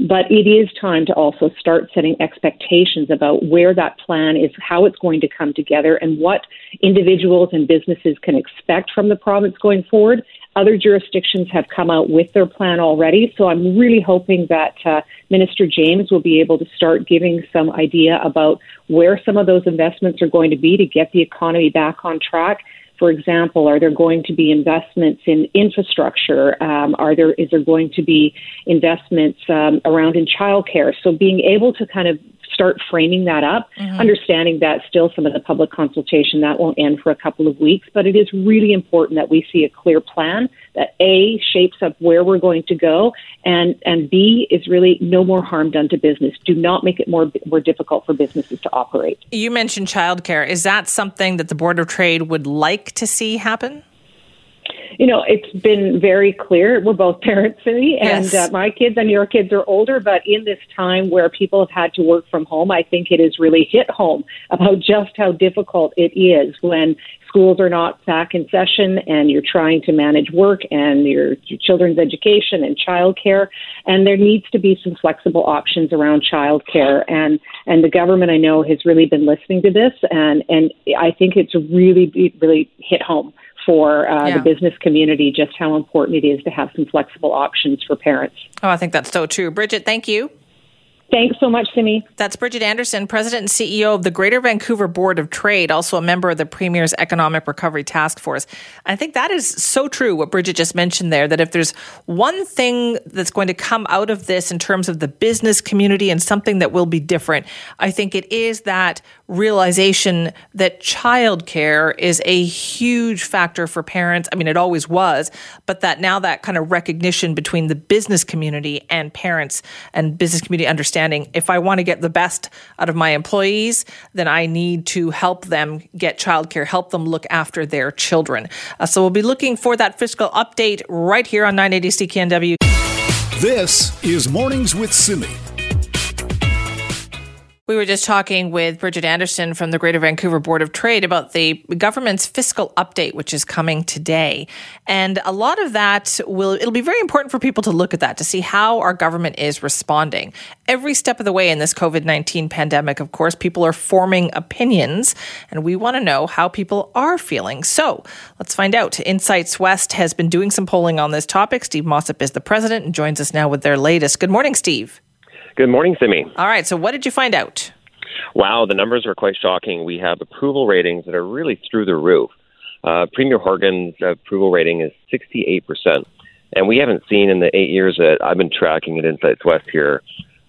but it is time to also start setting expectations about where that plan is, how it's going to come together, and what individuals and businesses can expect from the province going forward other jurisdictions have come out with their plan already, so I'm really hoping that uh, Minister James will be able to start giving some idea about where some of those investments are going to be to get the economy back on track. For example, are there going to be investments in infrastructure? Um, are there is there going to be investments um, around in childcare? So being able to kind of start framing that up, mm-hmm. understanding that still some of the public consultation that won't end for a couple of weeks, but it is really important that we see a clear plan that A shapes up where we're going to go and and B is really no more harm done to business. Do not make it more more difficult for businesses to operate. You mentioned childcare. Is that something that the Board of Trade would like to see happen? You know, it's been very clear. We're both parents, Simi, and Yes. uh, my kids and your kids are older. But in this time where people have had to work from home, I think it has really hit home about just how difficult it is when schools are not back in session and you're trying to manage work and your, your children's education and childcare. And there needs to be some flexible options around childcare. And and the government, I know, has really been listening to this, and and I think it's really really hit home for uh, Yeah. the business community just how important it is to have some flexible options for parents. Oh, I think that's so true. Bridgitte, thank you. Thanks so much, Simi. That's Bridgitte Anderson, President and CEO of the Greater Vancouver Board of Trade, also a member of the Premier's Economic Recovery Task Force. I think that is so true, what Bridgitte just mentioned there, that if there's one thing that's going to come out of this in terms of the business community and something that will be different, I think it is that realization that childcare is a huge factor for parents. I mean, it always was, but that now that kind of recognition between the business community and parents and business community understanding if I want to get the best out of my employees, then I need to help them get childcare, help them look after their children. Uh, so we'll be looking for that fiscal update right here on 980 CKNW. This is Mornings with Simi. We were just talking with Bridgitte Anderson from the Greater Vancouver Board of Trade about the government's fiscal update, which is coming today. And a lot of that will, it'll be very important for people to look at that to see how our government is responding. Every step of the way in this COVID 19 pandemic, of course, people are forming opinions, and we want to know how people are feeling. So let's find out. Insights West has been doing some polling on this topic. Steve Mossop is the president and joins us now with their latest. Good morning, Steve. Good morning, Simi. All right, so what did you find out? Wow, the numbers are quite shocking. We have approval ratings that are really through the roof. Uh, Premier Horgan's approval rating is 68%. And we haven't seen in the eight years that I've been tracking at Insights West here,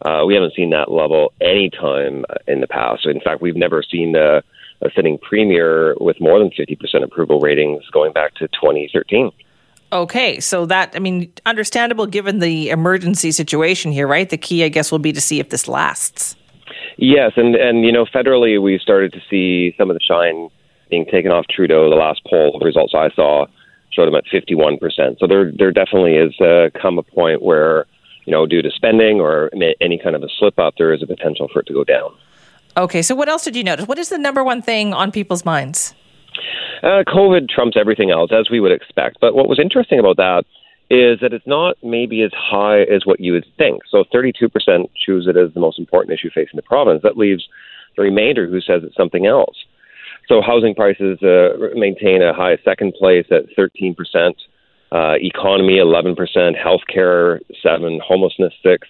uh, we haven't seen that level any time in the past. In fact, we've never seen a, a sitting premier with more than 50% approval ratings going back to 2013. Okay, so that I mean, understandable given the emergency situation here, right? The key, I guess, will be to see if this lasts. Yes, and and you know, federally, we started to see some of the shine being taken off Trudeau. The last poll the results I saw showed him at 51 percent. So there there definitely is uh, come a point where you know, due to spending or any kind of a slip up, there is a potential for it to go down. Okay, so what else did you notice? What is the number one thing on people's minds? Uh, COVID trumps everything else, as we would expect. But what was interesting about that is that it's not maybe as high as what you would think. So 32% choose it as the most important issue facing the province. That leaves the remainder who says it's something else. So housing prices uh, maintain a high second place at 13%, uh, economy 11%, healthcare 7, homelessness 6.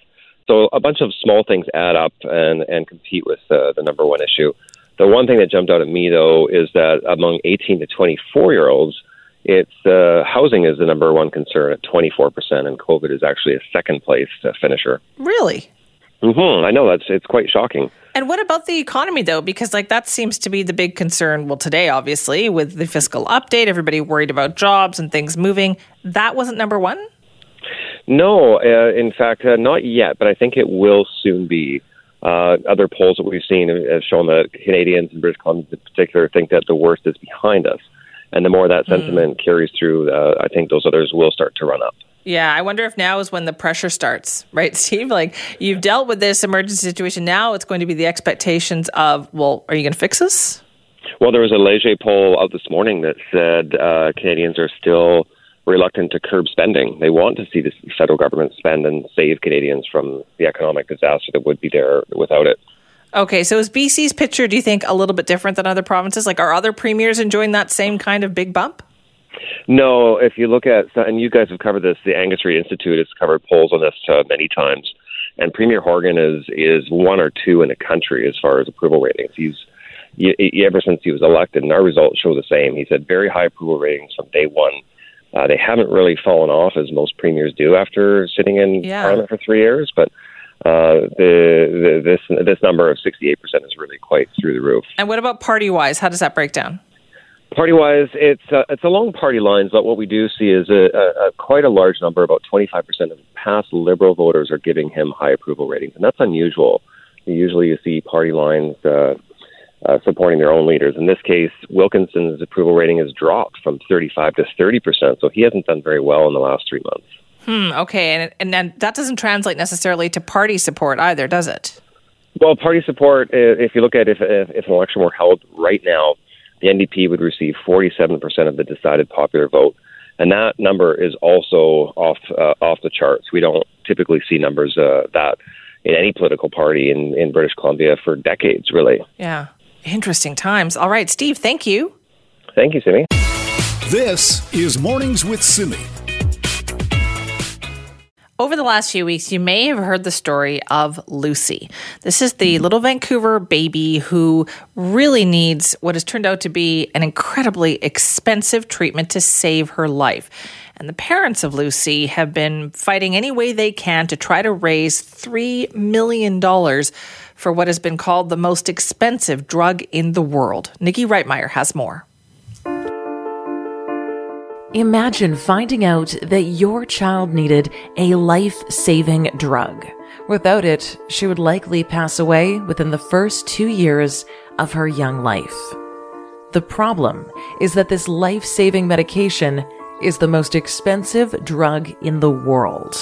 So a bunch of small things add up and, and compete with uh, the number one issue. The one thing that jumped out at me, though, is that among 18 to 24 year olds, it's uh, housing is the number one concern at 24%, and COVID is actually a second place uh, finisher. Really? Mm-hmm. I know that's it's quite shocking. And what about the economy, though? Because like that seems to be the big concern. Well, today, obviously, with the fiscal update, everybody worried about jobs and things moving. That wasn't number one. No, uh, in fact, uh, not yet, but I think it will soon be. Uh, other polls that we've seen have shown that Canadians and British Columbians in particular think that the worst is behind us. And the more that sentiment carries through, uh, I think those others will start to run up. Yeah, I wonder if now is when the pressure starts, right, Steve? Like you've dealt with this emergency situation. Now it's going to be the expectations of, well, are you going to fix this? Well, there was a Leger poll out this morning that said uh, Canadians are still reluctant to curb spending. They want to see the federal government spend and save Canadians from the economic disaster that would be there without it. Okay, so is BC's picture, do you think, a little bit different than other provinces? Like, are other premiers enjoying that same kind of big bump? No, if you look at, and you guys have covered this, the Angus Reid Institute has covered polls on this uh, many times, and Premier Horgan is is one or two in the country as far as approval ratings. He's he, he- ever since he was elected, and our results show the same. He's had very high approval ratings from day one. Uh, they haven't really fallen off as most premiers do after sitting in Yeah. parliament for three years, but uh, the, the this this number of sixty eight percent is really quite through the roof. And what about party wise? How does that break down? Party wise, it's uh, it's along party lines, but what we do see is a, a, a quite a large number, about 25% of past Liberal voters are giving him high approval ratings, and that's unusual. Usually, you see party lines uh, supporting their own leaders. In this case, Wilkinson's approval rating has dropped from 35 to 30 percent, so he hasn't done very well in the last three months. Hmm. Okay, and and then that doesn't translate necessarily to party support either, does it? Well, party support. If you look at if if, if an election were held right now, the NDP would receive 47 percent of the decided popular vote, and that number is also off uh, off the charts. We don't typically see numbers uh, that in any political party in, in British Columbia for decades, really. Yeah. Interesting times. All right, Steve, thank you. Thank you, Simi. This is Mornings with Simi. Over the last few weeks, you may have heard the story of Lucy. This is the little Vancouver baby who really needs what has turned out to be an incredibly expensive treatment to save her life. And the parents of Lucy have been fighting any way they can to try to raise $3 million for what has been called the most expensive drug in the world. Nikki Reitmeyer has more. Imagine finding out that your child needed a life saving drug. Without it, she would likely pass away within the first two years of her young life. The problem is that this life saving medication is the most expensive drug in the world.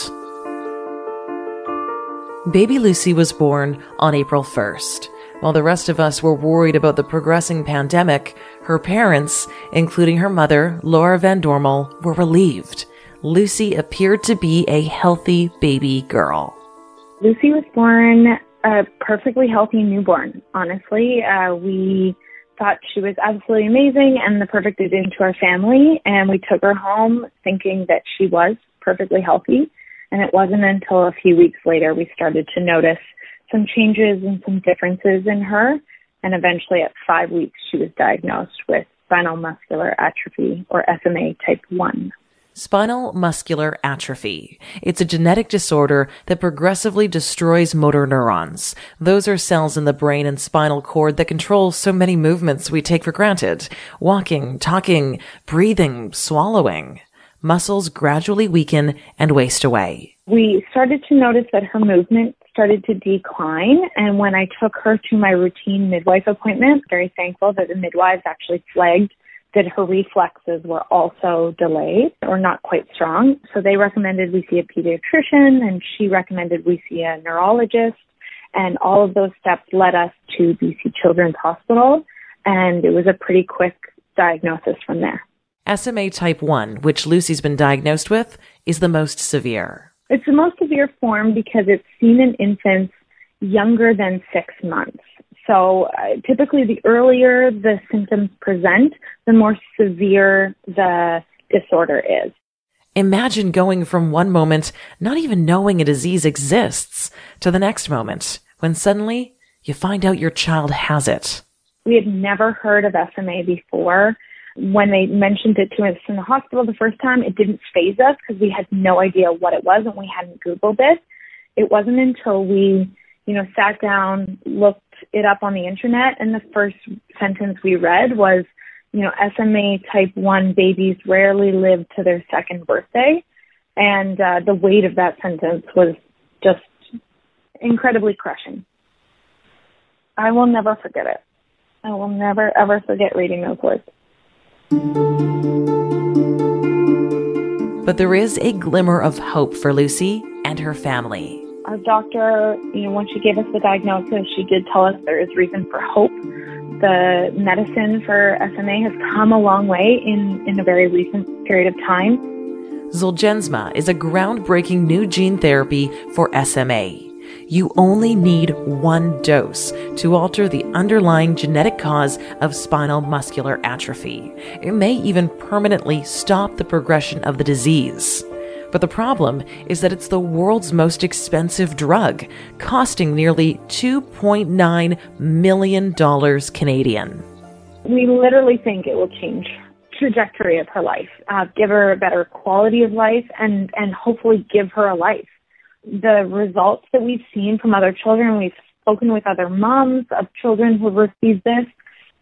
Baby Lucy was born on April 1st. While the rest of us were worried about the progressing pandemic, her parents, including her mother, Laura Van Dormel, were relieved. Lucy appeared to be a healthy baby girl. Lucy was born a perfectly healthy newborn, honestly. Uh, we thought she was absolutely amazing and the perfect addition to our family, and we took her home thinking that she was perfectly healthy. And it wasn't until a few weeks later we started to notice some changes and some differences in her. And eventually, at five weeks, she was diagnosed with spinal muscular atrophy, or SMA type 1. Spinal muscular atrophy. It's a genetic disorder that progressively destroys motor neurons. Those are cells in the brain and spinal cord that control so many movements we take for granted. Walking, talking, breathing, swallowing. Muscles gradually weaken and waste away. We started to notice that her movement started to decline. And when I took her to my routine midwife appointment, very thankful that the midwives actually flagged that her reflexes were also delayed or not quite strong. So they recommended we see a pediatrician and she recommended we see a neurologist. And all of those steps led us to BC Children's Hospital. And it was a pretty quick diagnosis from there. SMA type 1, which Lucy's been diagnosed with, is the most severe. It's the most severe form because it's seen in infants younger than six months. So uh, typically, the earlier the symptoms present, the more severe the disorder is. Imagine going from one moment, not even knowing a disease exists, to the next moment, when suddenly you find out your child has it. We had never heard of SMA before when they mentioned it to us in the hospital the first time, it didn't phase us because we had no idea what it was and we hadn't Googled it. It wasn't until we, you know, sat down, looked it up on the internet, and the first sentence we read was, you know, SMA type 1 babies rarely live to their second birthday. And uh, the weight of that sentence was just incredibly crushing. I will never forget it. I will never, ever forget reading those words. But there is a glimmer of hope for Lucy and her family. Our doctor, you know, once she gave us the diagnosis, she did tell us there is reason for hope. The medicine for SMA has come a long way in, in a very recent period of time. Zolgensma is a groundbreaking new gene therapy for SMA you only need one dose to alter the underlying genetic cause of spinal muscular atrophy. It may even permanently stop the progression of the disease. But the problem is that it's the world's most expensive drug, costing nearly $2.9 million Canadian. We literally think it will change trajectory of her life, uh, give her a better quality of life, and, and hopefully give her a life the results that we've seen from other children, we've spoken with other moms of children who've received this,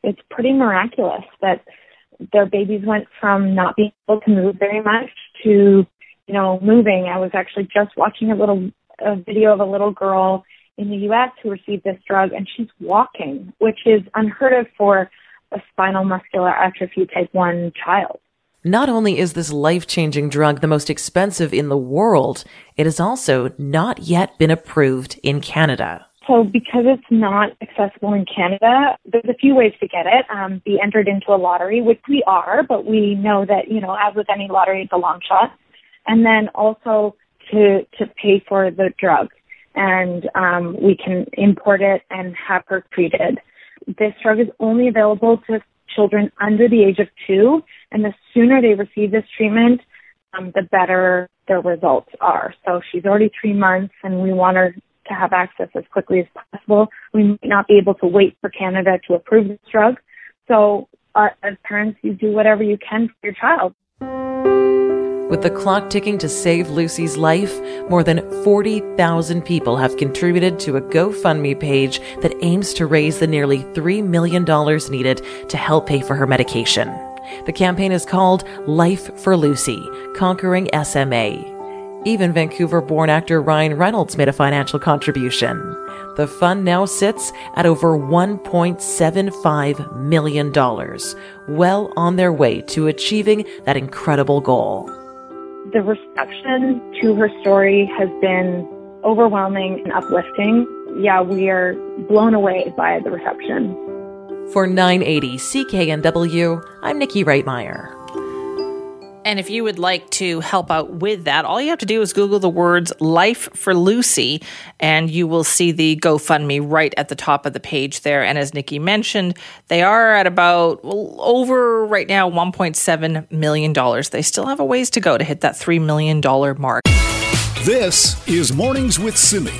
it's pretty miraculous that their babies went from not being able to move very much to, you know, moving. I was actually just watching a little a video of a little girl in the U.S. who received this drug, and she's walking, which is unheard of for a spinal muscular atrophy type 1 child. Not only is this life changing drug the most expensive in the world, it has also not yet been approved in Canada. So, because it's not accessible in Canada, there's a few ways to get it. Um, be entered into a lottery, which we are, but we know that you know, as with any lottery, it's a long shot. And then also to to pay for the drug, and um, we can import it and have her treated. This drug is only available to children under the age of two, and the sooner they receive this treatment, um, the better their results are. So she's already three months, and we want her to have access as quickly as possible. We might not be able to wait for Canada to approve this drug. So, uh, as parents, you do whatever you can for your child. With the clock ticking to save Lucy's life, more than 40,000 people have contributed to a GoFundMe page that aims to raise the nearly $3 million needed to help pay for her medication. The campaign is called Life for Lucy, Conquering SMA. Even Vancouver born actor Ryan Reynolds made a financial contribution. The fund now sits at over $1.75 million, well on their way to achieving that incredible goal. The reception to her story has been overwhelming and uplifting. Yeah, we are blown away by the reception. For 980 CKNW, I'm Nikki Reitmeyer. And if you would like to help out with that, all you have to do is Google the words Life for Lucy, and you will see the GoFundMe right at the top of the page there. And as Nikki mentioned, they are at about well, over right now $1.7 million. They still have a ways to go to hit that $3 million mark. This is Mornings with Simi.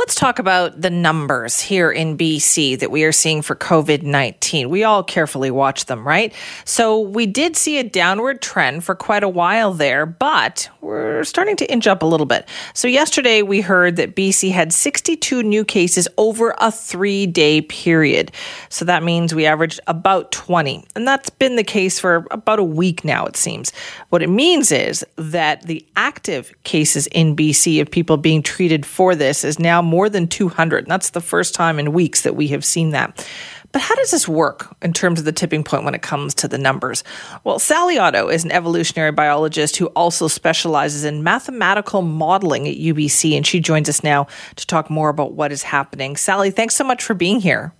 Let's talk about the numbers here in BC that we are seeing for COVID 19. We all carefully watch them, right? So we did see a downward trend for quite a while there, but we're starting to inch up a little bit. So yesterday we heard that BC had 62 new cases over a three day period. So that means we averaged about 20. And that's been the case for about a week now, it seems. What it means is that the active cases in BC of people being treated for this is now more than 200. And that's the first time in weeks that we have seen that. But how does this work in terms of the tipping point when it comes to the numbers? Well, Sally Otto is an evolutionary biologist who also specializes in mathematical modeling at UBC, and she joins us now to talk more about what is happening. Sally, thanks so much for being here.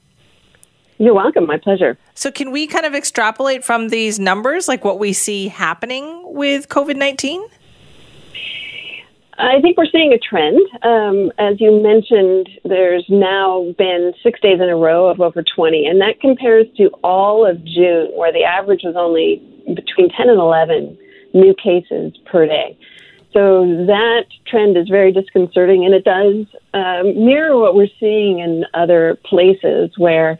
You're welcome. My pleasure. So, can we kind of extrapolate from these numbers, like what we see happening with COVID 19? I think we're seeing a trend. Um, as you mentioned, there's now been six days in a row of over 20, and that compares to all of June, where the average was only between 10 and 11 new cases per day. So that trend is very disconcerting, and it does um, mirror what we're seeing in other places where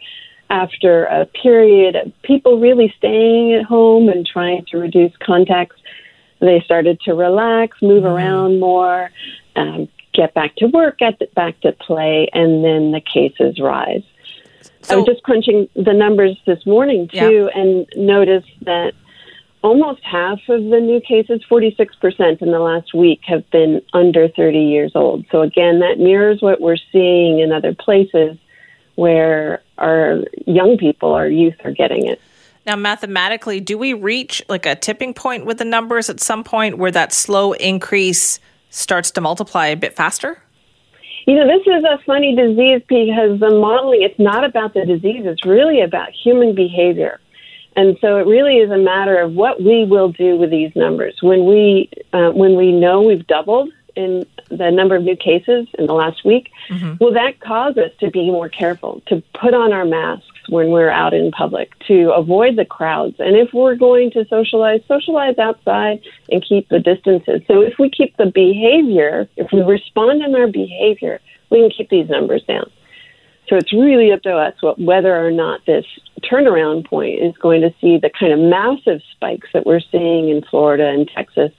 after a period of people really staying at home and trying to reduce contacts, they started to relax, move mm-hmm. around more, um, get back to work, get back to play, and then the cases rise. So, I was just crunching the numbers this morning too, yeah. and noticed that almost half of the new cases, 46% in the last week, have been under 30 years old. So again, that mirrors what we're seeing in other places where our young people, our youth, are getting it. Now, mathematically, do we reach like a tipping point with the numbers at some point where that slow increase starts to multiply a bit faster? You know, this is a funny disease because the modeling, it's not about the disease, it's really about human behavior. And so it really is a matter of what we will do with these numbers. When we, uh, when we know we've doubled in the number of new cases in the last week, mm-hmm. will that cause us to be more careful, to put on our masks when we're out in public, to avoid the crowds? And if we're going to socialize, socialize outside and keep the distances. So if we keep the behavior, if we respond in our behavior, we can keep these numbers down. So it's really up to us what, whether or not this turnaround point is going to see the kind of massive spikes that we're seeing in Florida and Texas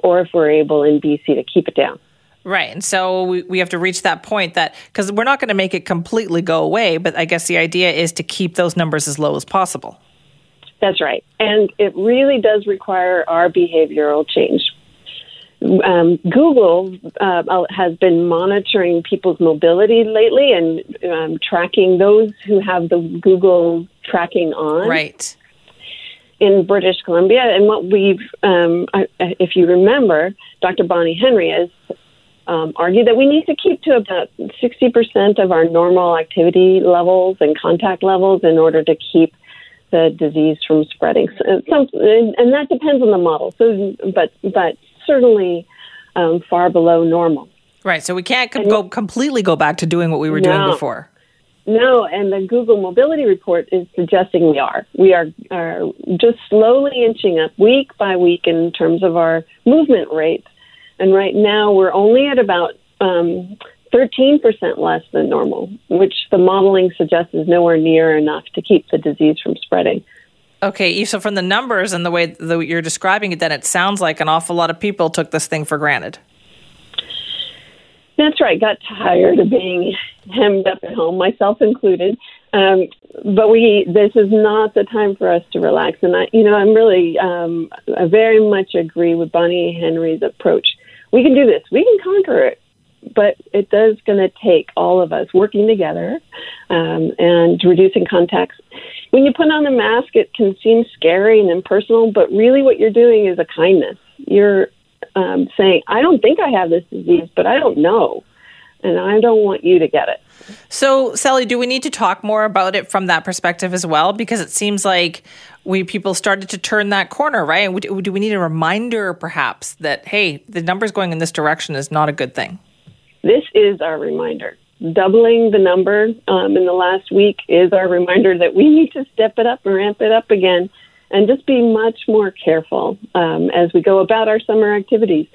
or if we're able in BC to keep it down. Right. And so we, we have to reach that point that, because we're not going to make it completely go away, but I guess the idea is to keep those numbers as low as possible. That's right. And it really does require our behavioral change. Um, Google uh, has been monitoring people's mobility lately and um, tracking those who have the Google tracking on. Right. In British Columbia. And what we've, um, if you remember, Dr. Bonnie Henry has um, argued that we need to keep to about 60% of our normal activity levels and contact levels in order to keep the disease from spreading. So, some, and that depends on the model. So, but but certainly um, far below normal. Right. So we can't com- go completely go back to doing what we were no, doing before. No, and the Google Mobility Report is suggesting we are. We are, are just slowly inching up week by week in terms of our movement rates. And right now we're only at about um, 13% less than normal, which the modeling suggests is nowhere near enough to keep the disease from spreading. Okay, so from the numbers and the way that you're describing it, then it sounds like an awful lot of people took this thing for granted. That's right. Got tired of being hemmed up at home, myself included. Um, but we, this is not the time for us to relax. And I, you know, I'm really, um, I very much agree with Bonnie Henry's approach. We can do this. We can conquer it but it does going to take all of us working together um, and reducing contacts. When you put on a mask, it can seem scary and impersonal, but really what you're doing is a kindness. You're um, saying, I don't think I have this disease, but I don't know. And I don't want you to get it. So, Sally, do we need to talk more about it from that perspective as well? Because it seems like we people started to turn that corner, right? Do we need a reminder, perhaps, that hey, the numbers going in this direction is not a good thing? This is our reminder. Doubling the number um, in the last week is our reminder that we need to step it up and ramp it up again and just be much more careful um, as we go about our summer activities.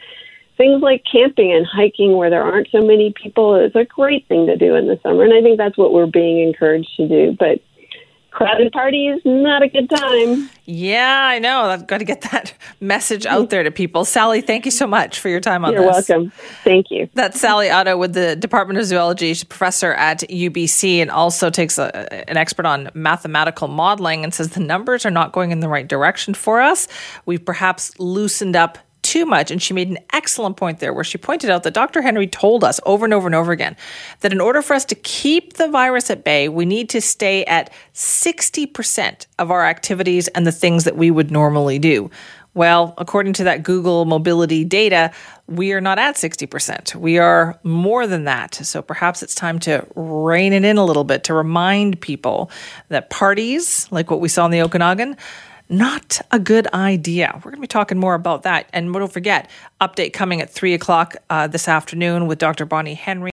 Things like camping and hiking where there aren't so many people is a great thing to do in the summer, and I think that's what we're being encouraged to do. But crowded parties not a good time. Yeah, I know. I've got to get that message out there to people. Sally, thank you so much for your time on You're this. You're welcome. Thank you. That's Sally Otto with the Department of Zoology. She's a professor at UBC and also takes a, an expert on mathematical modeling and says the numbers are not going in the right direction for us. We've perhaps loosened up too much. And she made an excellent point there where she pointed out that Dr. Henry told us over and over and over again that in order for us to keep the virus at bay, we need to stay at 60% of our activities and the things that we would normally do. Well, according to that Google mobility data, we are not at 60%. We are more than that. So perhaps it's time to rein it in a little bit to remind people that parties, like what we saw in the Okanagan, not a good idea. We're going to be talking more about that. And don't forget, update coming at 3 o'clock uh, this afternoon with Dr. Bonnie Henry.